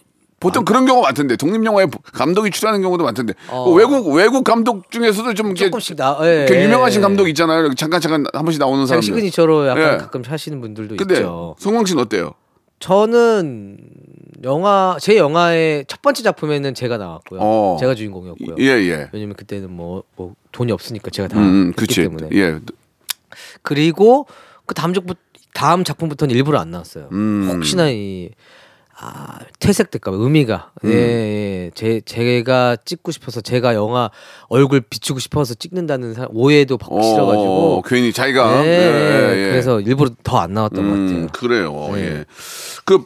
B: 보통 그런 경우 많던데 독립 영화에 감독이 출연하는 경우도 많던데
E: 어.
B: 그 외국 외국 감독 중에서도 좀
E: 조금씩 나. 예,
B: 그
E: 예.
B: 유명하신 감독 있잖아요. 잠깐 잠깐 한 번씩 나오는 사람들.
E: 시그니처로 약간
B: 예.
E: 가끔 하시는 분들도
B: 근데
E: 있죠.
B: 성광 씨는 어때요?
E: 저는 영화 제 영화의 첫 번째 작품에는 제가 나왔고요.
B: 어.
E: 제가 주인공이었고요.
B: 예, 예.
E: 왜냐면 그때는 뭐, 뭐 돈이 없으니까 제가 다
B: 음, 음,
E: 했기. 때문에.
B: 예.
E: 그리고 그 다음 작품 다음 작품부터는 일부러 안 나왔어요.
B: 음.
E: 혹시나 이 아, 퇴색될까 봐 의미가
B: 음.
E: 예, 예. 제 제가 찍고 싶어서 제가 영화 얼굴 비추고 싶어서 찍는다는 사- 오해도 받고 싫어가지고
B: 어, 괜히 자기가
E: 예,
B: 예, 예.
E: 그래서 일부러 더 안 나왔던 것
B: 음,
E: 같아요.
B: 그래요.
E: 네.
B: 예. 그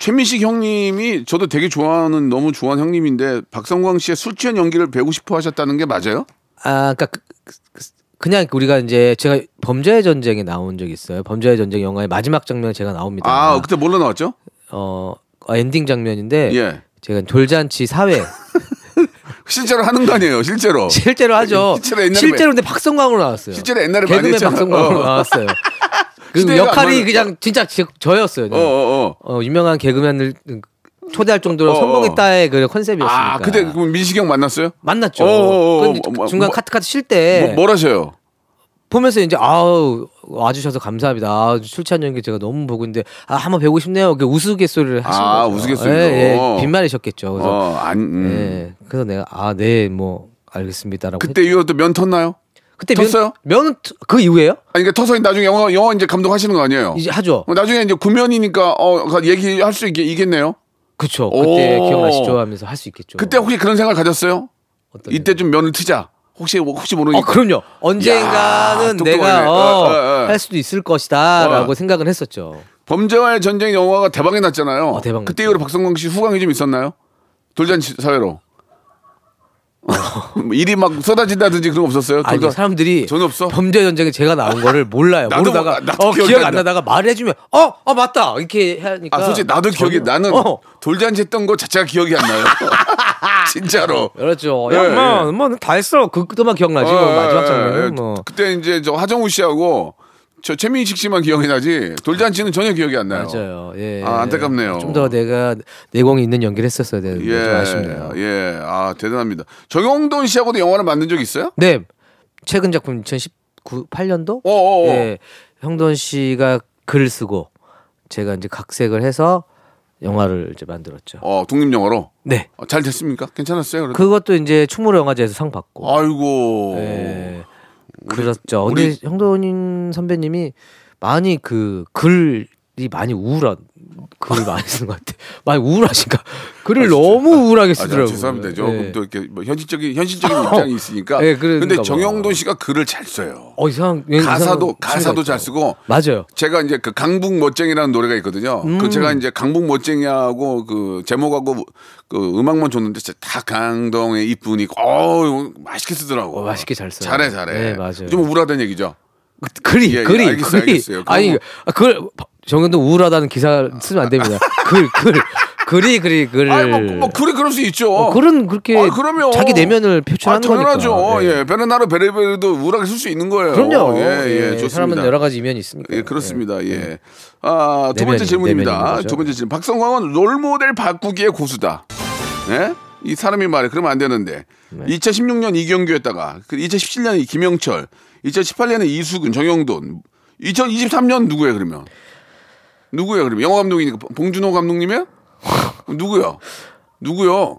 B: 최민식 형님이 저도 되게 좋아하는 너무 좋아하는 형님인데 박성광 씨의 술 취한 연기를 배우고 싶어 하셨다는 게 맞아요?
E: 아, 그러니까 그, 그- 그냥 우리가 이제 제가 범죄의 전쟁에 나온 적이 있어요. 범죄의 전쟁 영화의 마지막 장면에 제가 나옵니다.
B: 아, 그때 뭘로 나왔죠?
E: 어 어, 엔딩 장면인데
B: 예.
E: 제가 돌잔치 사회 [laughs]
B: 실제로 하는 거 아니에요, 실제로. [laughs]
E: 실제로 하죠. [laughs]
B: 실제로 옛날에
E: 실제로 근데 박성광으로 나왔어요.
B: 실제로 옛날에 많이
E: 개그맨
B: 했잖아.
E: 박성광으로
B: 어.
E: 나왔어요. 그 역할이 그냥 진짜 지- 저였어요.
B: 어,
E: 그냥.
B: 어, 어.
E: 어, 유명한 개그맨을 초대할 정도로
B: 어, 어.
E: 성공했다의 그 컨셉이었으니까.
B: 아, 그때 그럼 민식이 형 만났어요?
E: 만났죠.
B: 어, 어, 어, 어, 뭐,
E: 중간
B: 뭐,
E: 카트 카트 쉴 때
B: 뭐, 뭘 하셔요?
E: 보면서 이제 아우 와주셔서 감사합니다. 아, 술 취한 연기 제가 너무 보고 있는데 아 한번 배우고 싶네요. 그 우스갯소리를 하신
B: 아,
E: 거죠.
B: 우스갯소리로.
E: 예, 예, 빈말이셨겠죠. 그래서
B: 어, 안, 음.
E: 예, 그래서 내가 아 네 뭐 알겠습니다라고.
B: 그때
E: 했-
B: 이후로 또 면 텄나요?
E: 그때
B: 텄어요?
E: 면은 그 이후에요?
B: 아니, 그러니까 터서 나중에 영화, 영화 이제 감독하시는 거 아니에요?
E: 이제 하죠.
B: 어, 나중에 이제 구면이니까 어, 그 얘기할 수 있겠, 있겠네요?
E: 그쵸. 그때
B: 오.
E: 기억나시죠? 하면서 할 수 있겠죠.
B: 그때 혹시 그런 생각 가졌어요? 이때 좀 면을 트자. 혹시 혹시 모르니까.
E: 어 그럼요. 언젠가는
B: 똑똑하네.
E: 내가
B: 어,
E: 어,
B: 어, 어.
E: 할 수도 있을 것이다라고
B: 어.
E: 생각은 했었죠.
B: 범죄와의 전쟁 영화가 대박이 났잖아요.
E: 어, 대박
B: 그때
E: 났죠.
B: 이후로 박성광 씨 후광이 좀 있었나요? 돌잔치 사회로. 뭐 일이 막 쏟아진다든지 그런 거 없었어요?
E: 아니
B: 돌잔-
E: 사람들이
B: 전혀 없어?
E: 범죄 전쟁에 제가 나온 거를 몰라요.
B: 나도
E: 모르다가.
B: 나도
E: 어,
B: 기억이
E: 기억
B: 안 나.
E: 나다가 말해주면 어, 어 맞다 이렇게 하니까.
B: 아, 솔직히 나도 기억이 나는
E: 어,
B: 돌잔치 했던 거 자체가 기억이 안 나요. [laughs] 진짜로.
E: 그렇죠.
B: 예,
E: 야, 뭐, 뭐다 했어. 그 그것만 기억나지. 뭐,
B: 어,
E: 마지막
B: 예, 예.
E: 장면. 뭐.
B: 그때 이제 저 하정우 씨하고 저 최민식 씨만 기억이 나지 돌잔치는 전혀 기억이 안 나요.
E: 맞아요. 예.
B: 아, 안타깝네요.
E: 좀 더 내가 내공이 있는 연기를 했었어야 되는데 좀 아쉽네요.
B: 예, 아 대단합니다. 정영돈 씨하고도 영화를 만든 적 있어요?
E: 네. 최근 작품 2019 8년도?
B: 어, 어, 어.
E: 예. 형돈 씨가 글을 쓰고 제가 이제 각색을 해서 영화를 이제 만들었죠.
B: 어, 독립 영화로.
E: 네.
B: 어, 잘 됐습니까? 괜찮았어요? 그래도?
E: 그것도 이제 충무로 영화제에서 상 받고.
B: 아이고.
E: 예. 그렇죠. 우리 형돈 선배님이 많이 그 글 이 많이 우울한 글을 많이 쓰는 것 같아. 많이 우울하신가? 글을 너무 우울하게
B: 아, 저,
E: 쓰더라고요.
B: 죄송합니다. 조금
E: 예.
B: 또 이렇게 뭐 현실적인 현실적인 입장이 있으니까.
E: 예,
B: 근데
E: 봐.
B: 정영돈 씨가 글을 잘 써요.
E: 어 이상
B: 가사도
E: 이상
B: 가사도
E: 생각이
B: 잘. 쓰고
E: 맞아요.
B: 제가 이제 그 강북 멋쟁이라는 노래가 있거든요.
E: 음.
B: 그 제가 이제 강북 멋쟁이하고 그 제목하고 그 음악만 줬는데 다 강동의 이쁜이 어 맛있게 쓰더라고.
E: 어, 맛있게 잘 써요.
B: 잘해 잘해.
E: 네, 맞아요.
B: 좀 우울하다는 얘기죠.
E: 그- 글이
B: 예, 예,
E: 글이
B: 알겠어요,
E: 글이
B: 알겠어요.
E: 아니
B: 뭐-
E: 아, 그걸 정현도 우울하다는 기사 쓰면 안 됩니다. 글 글 글이 글이 글.
B: 아니 뭐, 뭐 그래 그럴 수 있죠.
E: 어, 글은 그렇게
B: 아, 그러면
E: 자기 내면을
B: 아,
E: 표출하는
B: 당연하죠.
E: 거니까. 네.
B: 예, 베르나르 베레베르도 우울하게 쓸 수 있는 거예요.
E: 그럼요.
B: 예, 예,
E: 예,
B: 좋습니다.
E: 사람은 여러 가지 이면이 있으니까.
B: 예, 그렇습니다. 예. 아, 두 번째
E: 내면이-
B: 질문입니다. 두 번째 질문. 박성광은 롤모델 바꾸기의 고수다. 예? 이 사람이 말해. 그러면 안 되는데.
E: 네.
B: 2016년 이경규였다가, 그 2017년에 김영철, 2018년에 이수근, 정영돈, 2023년 누구예요, 그러면? 누구예요, 그러면? 영화 감독이니까 봉준호 감독님이야? 누구야? 누구요?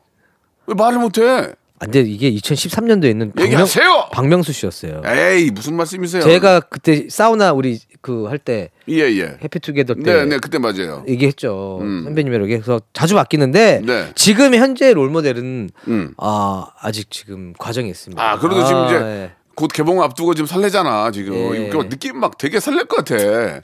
B: 왜 말을 못해?
E: 아, 근데 이게 2013년도에 있는 박명,
B: 얘기하세요!
E: 박명 수 씨였어요.
B: 에이, 무슨 말씀이세요?
E: 제가 그때 사우나 우리 그 할 때
B: 예, 예.
E: 해피투게더 때
B: 네, 네, 그때 맞아요.
E: 얘기했죠.
B: 음.
E: 선배님이랑 그래서 자주 바뀌는데
B: 네.
E: 지금 현재 롤 모델은
B: 음.
E: 아 아직 지금 과정이 있습니다.
B: 아, 그래도 지금 이제
E: 예.
B: 곧 개봉 앞두고 지금 설레잖아 지금
E: 예.
B: 이거 느낌 막 되게 설렐 것 같아.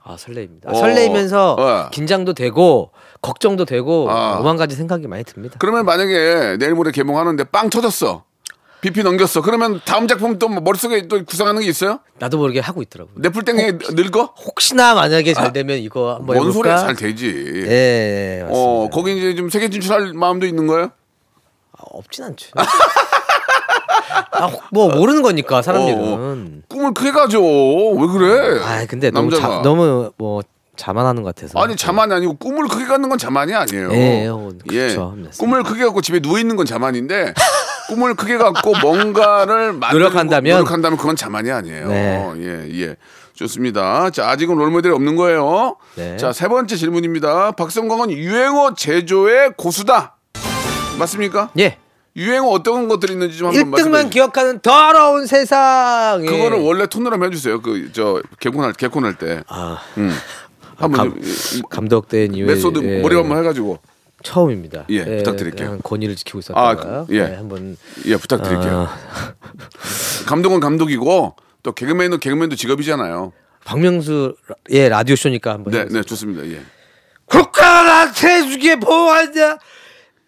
E: 아 설레입니다.
B: 어.
E: 설레이면서
B: 어.
E: 긴장도 되고 걱정도 되고
B: 아.
E: 오만 가지 생각이 많이 듭니다.
B: 그러면 만약에 내일 모레 개봉하는데 빵 터졌어. BP 넘겼어. 그러면 다음 작품 또뭐 머릿속에 또 구상하는 게 있어요?
E: 나도 모르게 하고 있더라고요.
B: 내풀땡에 늙어?
E: 혹시나 만약에 잘 되면 이거 한번
B: 뭔
E: 해볼까?
B: 소리야 잘 되지.
E: 예, 예, 맞습니다.
B: 어 거기 이제 좀 세계 진출할 마음도 있는 거예요?
E: 아, 없진 않죠. [laughs] 아, 혹- 뭐 모르는 거니까 사람
B: 어,
E: 일은.
B: 꿈을 크게 가져. 왜 그래?
E: 아 근데 너무
B: 남자가.
E: 자, 너무 뭐 자만하는 것 같아서.
B: 아니 자만이 아니고 꿈을 크게 갖는 건 자만이 아니에요.
E: 예, 어, 그렇죠. 맞습니다.
B: 꿈을 크게 갖고 집에 누워 있는 건 자만인데 [laughs] 꿈을 크게 갖고 뭔가를
E: 노력한다면?
B: 노력한다면 그건 자만이 아니에요.
E: 네.
B: 예, 예. 좋습니다. 자, 아직은 롤모델이 없는 거예요.
E: 네.
B: 자, 세 번째 질문입니다. 박성광은 유행어 제조의 고수다. 맞습니까?
E: 예.
B: 유행어 어떤 것들이 있는지 좀 한번
E: 1등만
B: 말씀해 주세요.
E: 기억하는 더러운 세상. 예.
B: 그거를 원래 톤으로 해주세요. 그 저 개콘할 개콘할 때.
E: 아,
B: 음. 한번 이-
E: 감독된 이후에
B: 메소드
E: 예,
B: 머리 한번 해가지고
E: 처음입니다.
B: 예, 부탁드릴게요.
E: 그냥 권위를 지키고
B: 아,
E: 있었다가
B: 그- 예.
E: 네, 한번
B: 예 부탁드릴게요.
E: 아, [laughs]
B: 감독은 감독이고 또 개그맨은 개그맨도 직업이잖아요.
E: 박명수의 라디오 쇼니까 한번
B: 네,
E: 해보세요.
B: 네 좋습니다. 예.
E: 국가가 세주게 보호하자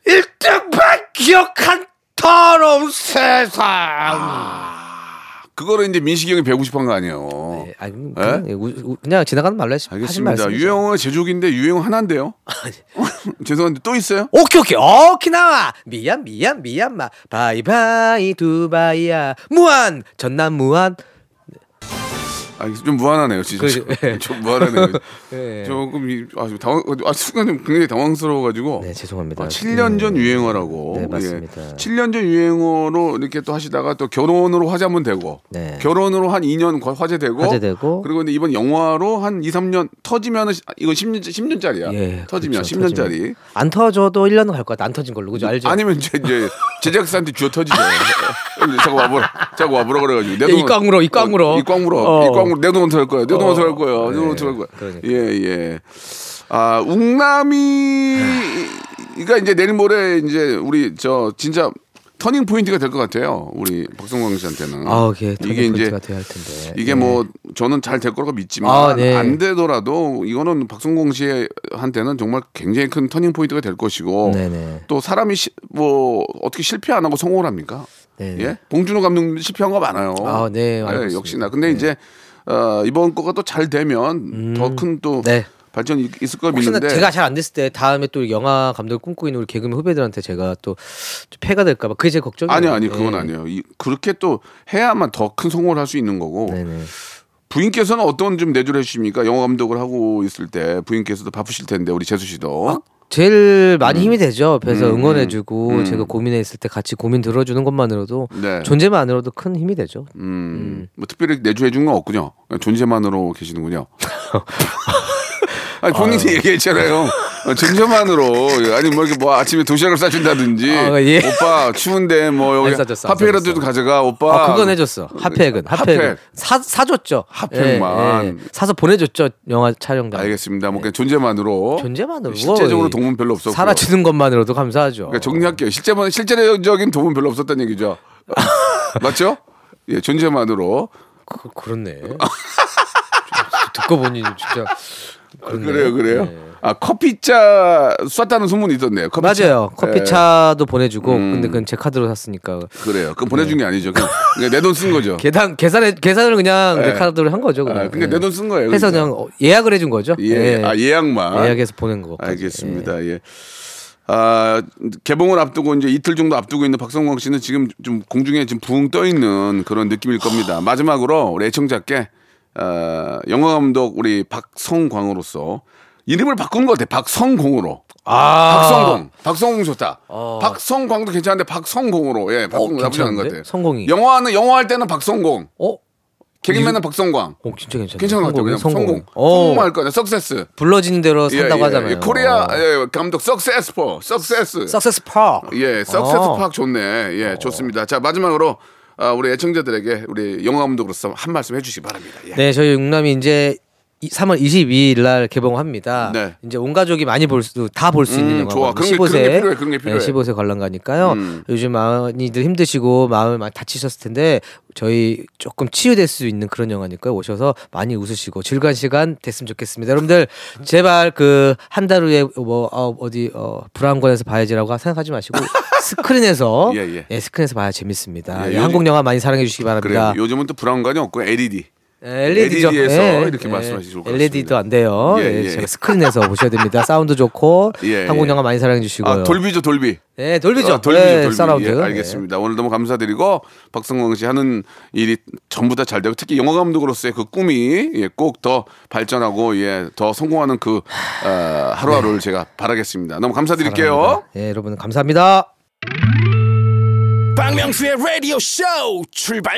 E: 1등만 기억한 더러운 세상.
B: 그거를 이제 민식이 형이 배우고 싶은 거 아니에요.
E: 네, 아니, 그냥, 예, 우- 우- 그냥 지나가는 말로 하시,
B: 알겠습니다. 유행어의 제조기인데 유행어 하나인데요. [laughs] [laughs] 죄송한데 또 있어요?
E: 오케이 오케이 오키나와 미안 미안 미얀마 바이바이 두바이야 무한 전남 무한
B: 아, 좀 무한하네요, 진짜.
E: 그- [laughs]
B: 좀 무한하네요.
E: 예.
B: 조금 이- 아, 좀 당황, 아, 순간 좀 굉장히 당황스러워가지고.
E: 네 죄송합니다.
B: 아, 7년 전
E: 음.
B: 유행어라고.
E: 네, 맞습니다.
B: 예. 7년 전 유행어로 이렇게 또 하시다가 또 결혼으로 화제하면 되고.
E: 네.
B: 결혼으로 한 2년 화제되고.
E: 화제되고.
B: 그리고 근데 이번 영화로 한 2, 3년 터지면은 시- 이건 10년, 10년짜리야.
E: 예,
B: 터지면
E: 그렇죠,
B: 10년짜리.
E: 터지면. 안 터져도 1년은 갈 것 같아. 안 터진 걸로 그죠? 알죠?
B: 아니면 이제, 이제 제작사한테 쥐어 터지죠. [laughs] 자꾸 와보라, 자꾸 와보라 그래가지고. 내
E: 야,
B: 돈-
E: 이 꽉 물어, 이 꽉 물어.
B: 어, 이 꽉 물어,
E: 어.
B: 이 꽉 물어. 내돈 어떻게 할 거야? 내 돈
E: 어.
B: 어떻게 할 거야? 내돈
E: 네,
B: 어떻게 할 거야?
E: 그러니까.
B: 예, 예. 아, 웅남이가 이제 내일 모레 이제 우리 저 진짜 turning point가 될 것 같아요. 우리 박성광 씨한테는.
E: 아, 이게
B: 이게 이제. 이게
E: 네.
B: 뭐 저는 잘 될 거라고 믿지만
E: 아, 네.
B: 안 되더라도 이거는 박성공 씨한테는 정말 굉장히 큰 turning point가 될 것이고
E: 네네.
B: 또 사람이 시, 뭐 어떻게 실패 안 하고 성공을 합니까?
E: 네.
B: 예? 봉준호 감독님 실패한 거 많아요.
E: 아, 네,
B: 예,
E: 있습니다.
B: 역시나. 근데 이제 어, 이번 거가 또 잘 되면 더큰또
E: 네.
B: 발전이 있- 있을 거
E: 혹시나
B: 믿는데
E: 제가 잘 안 됐을 때 다음에 또 영화 감독을 꿈꾸고 있는 우리 개그맨 후배들한테 제가 또 폐가 될까봐 그게 제 걱정이에요.
B: 아니 아니 그건
E: 네.
B: 아니에요. 이, 그렇게 또 해야만 더 큰 성공을 할 수 있는 거고
E: 네네.
B: 부인께서는 어떤 좀 내조를 해주십니까? 영화 감독을 하고 있을 때 부인께서도 바쁘실 텐데 우리 재수 씨도
E: 제일 많이 힘이 되죠. 옆에서
B: 음,
E: 응원해주고
B: 음.
E: 제가 고민해 있을 때 같이 고민 들어주는 것만으로도
B: 네.
E: 존재만으로도 큰 힘이 되죠.
B: 음, 뭐 특별히 내조해 준 건 없군요. 존재만으로 계시는군요. [laughs] 아니 본인이 얘기했잖아요. 어, 존재만으로 아니 뭐 이렇게 뭐 아침에 도시락을 싸준다든지
E: 아, 예.
B: 오빠 추운데 뭐 여기
E: 안 싸줬어, 안
B: 핫팩이라도. 가져가 오빠.
E: 아, 그건 해줬어. 핫팩은 핫팩. 사 사줬죠.
B: 핫팩만.
E: 예, 예. 사서 보내줬죠. 영화 촬영장.
B: 알겠습니다. 뭐 그냥 존재만으로
E: 존재만으로
B: 실제적으로
E: 뭐,
B: 도움은 별로 없었고.
E: 사라지는 것만으로도 감사하죠.
B: 그러니까 정리할게요. 실제만 실제적인 도움은 별로 없었다는 얘기죠. [laughs] 맞죠? 예, 존재만으로.
E: 그, 그렇네. 좀 [laughs] 듣고 보니 진짜 그렇네.
B: 그래요, 그래요.
E: 네.
B: 아 커피차 쐈다는 소문이 있던데요. 커피차.
E: 맞아요.
B: 예,
E: 커피차도 보내주고
B: 음.
E: 근데 그건 제 카드로 샀으니까
B: 그래요. 그건 보내준 게 아니죠. 내 돈 쓴 거죠. [laughs]
E: 계산 계산에 계산을 그냥
B: 예.
E: 내 카드로 한 거죠.
B: 아,
E: 그냥.
B: 그러니까 내 돈 쓴 거예요. 그러니까.
E: 그냥 어, 예약을 해준 거죠.
B: 예, 아 예약만.
E: 예약해서 보낸 거.
B: 알겠습니다. 예. 아 개봉을 앞두고 이제 이틀 정도 앞두고 있는 박성광 씨는 지금 좀 공중에 지금 붕 떠 있는 그런 느낌일 겁니다. 마지막으로 우리 애청자께 어, 영화 감독 우리 박성광으로서 이름을 바꾼 것 같아. 박성공으로.
E: 아,
B: 박성공. 박성공 좋다.
E: 어.
B: 박성광도 괜찮은데 박성공으로. 예, 나쁘지 않은 것? 같아요.
E: 성공이.
B: 영화는 영화 할 때는 박성공.
E: 어?
B: 개그맨은 박성광.
E: 어, 진짜 괜찮네.
B: 괜찮은 것 같아요. 그냥
E: 성공.
B: 성공.
E: 어.
B: 성공할 거야. Success.
E: 불러지는 대로 산다고
B: 예, 예,
E: 하잖아요.
B: 예. 코리아
E: 어.
B: 예, 감독 Success 포.
E: Success. Success Park.
B: 예, Success
E: 어.
B: Park 좋네. 예, 좋습니다. 자, 마지막으로 아, 우리 애청자들에게 우리 영화 감독으로서 한 말씀 해주시기 바랍니다. 예.
E: 네, 저희 웅남이 이제 3월 22일 날 개봉합니다.
B: 네.
E: 이제 온 가족이 많이 볼 수 다 볼 수 있는
B: 음,
E: 영화.
B: 좋아. 그런 게-
E: 15세,
B: 그런 게 필요해, 그런 게 필요해.
E: 15세 관람가니까요.
B: 음.
E: 요즘 많이들 힘드시고 마음을 많이 다치셨을 텐데 저희 조금 치유될 수 있는 그런 영화니까요. 오셔서 많이 웃으시고 즐거운 시간 됐으면 좋겠습니다. 여러분들 제발 그 한 달 후에 뭐 어, 어디 어, 브라운관에서 봐야지라고 생각하지 마시고 [laughs] 스크린에서
B: 예, 예.
E: 스크린에서 봐야 재밌습니다.
B: 예,
E: 예, 한국 영화 많이 사랑해 주시기. 바랍니다.
B: 요즘은 또 브라운관이 없고 LED.
E: LED죠.
B: LED 에서 이렇게 좋을 것
E: LED도. 안 돼요.
B: 예,
E: 예,
B: 예.
E: 제가 스크린에서 [laughs] 보셔야 됩니다. 사운드 좋고
B: 예,
E: 한국
B: 예.
E: 영화 많이 사랑해 주시고요.
B: 아, 돌비죠, 돌비.
E: 네, 돌비죠.
B: 아, 돌비죠,
E: 네,
B: 돌비.
E: 사운드.
B: 예, 알겠습니다. 오늘 너무 감사드리고 박성광 씨 하는 일이 전부 다 잘 되고 특히 영화 감독으로서의 그 꿈이 예, 꼭더 발전하고 예, 더 성공하는 그 어, 하루하루를 제가 바라겠습니다. 너무 감사드릴게요.
E: 네. 사랑합니다. 예, 여러분 감사합니다.
C: 박명수의 라디오 쇼 출발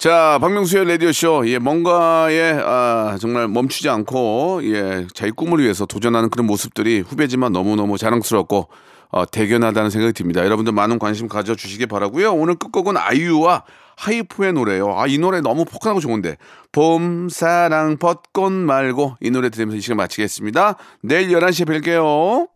B: 자, 박명수의 라디오쇼. 예, 뭔가에, 아, 정말 멈추지 않고, 예, 자기 꿈을 위해서 도전하는 그런 모습들이 후배지만 너무너무 자랑스럽고, 어, 대견하다는 생각이 듭니다. 여러분들 많은 관심 가져주시기 바라고요 오늘 끝곡은 아이유와 하이프의 노래요. 아, 이 노래 너무 폭하고 좋은데. 봄, 사랑, 벚꽃 말고 이 노래 들으면서 이 시간 마치겠습니다. 내일 11시에 뵐게요.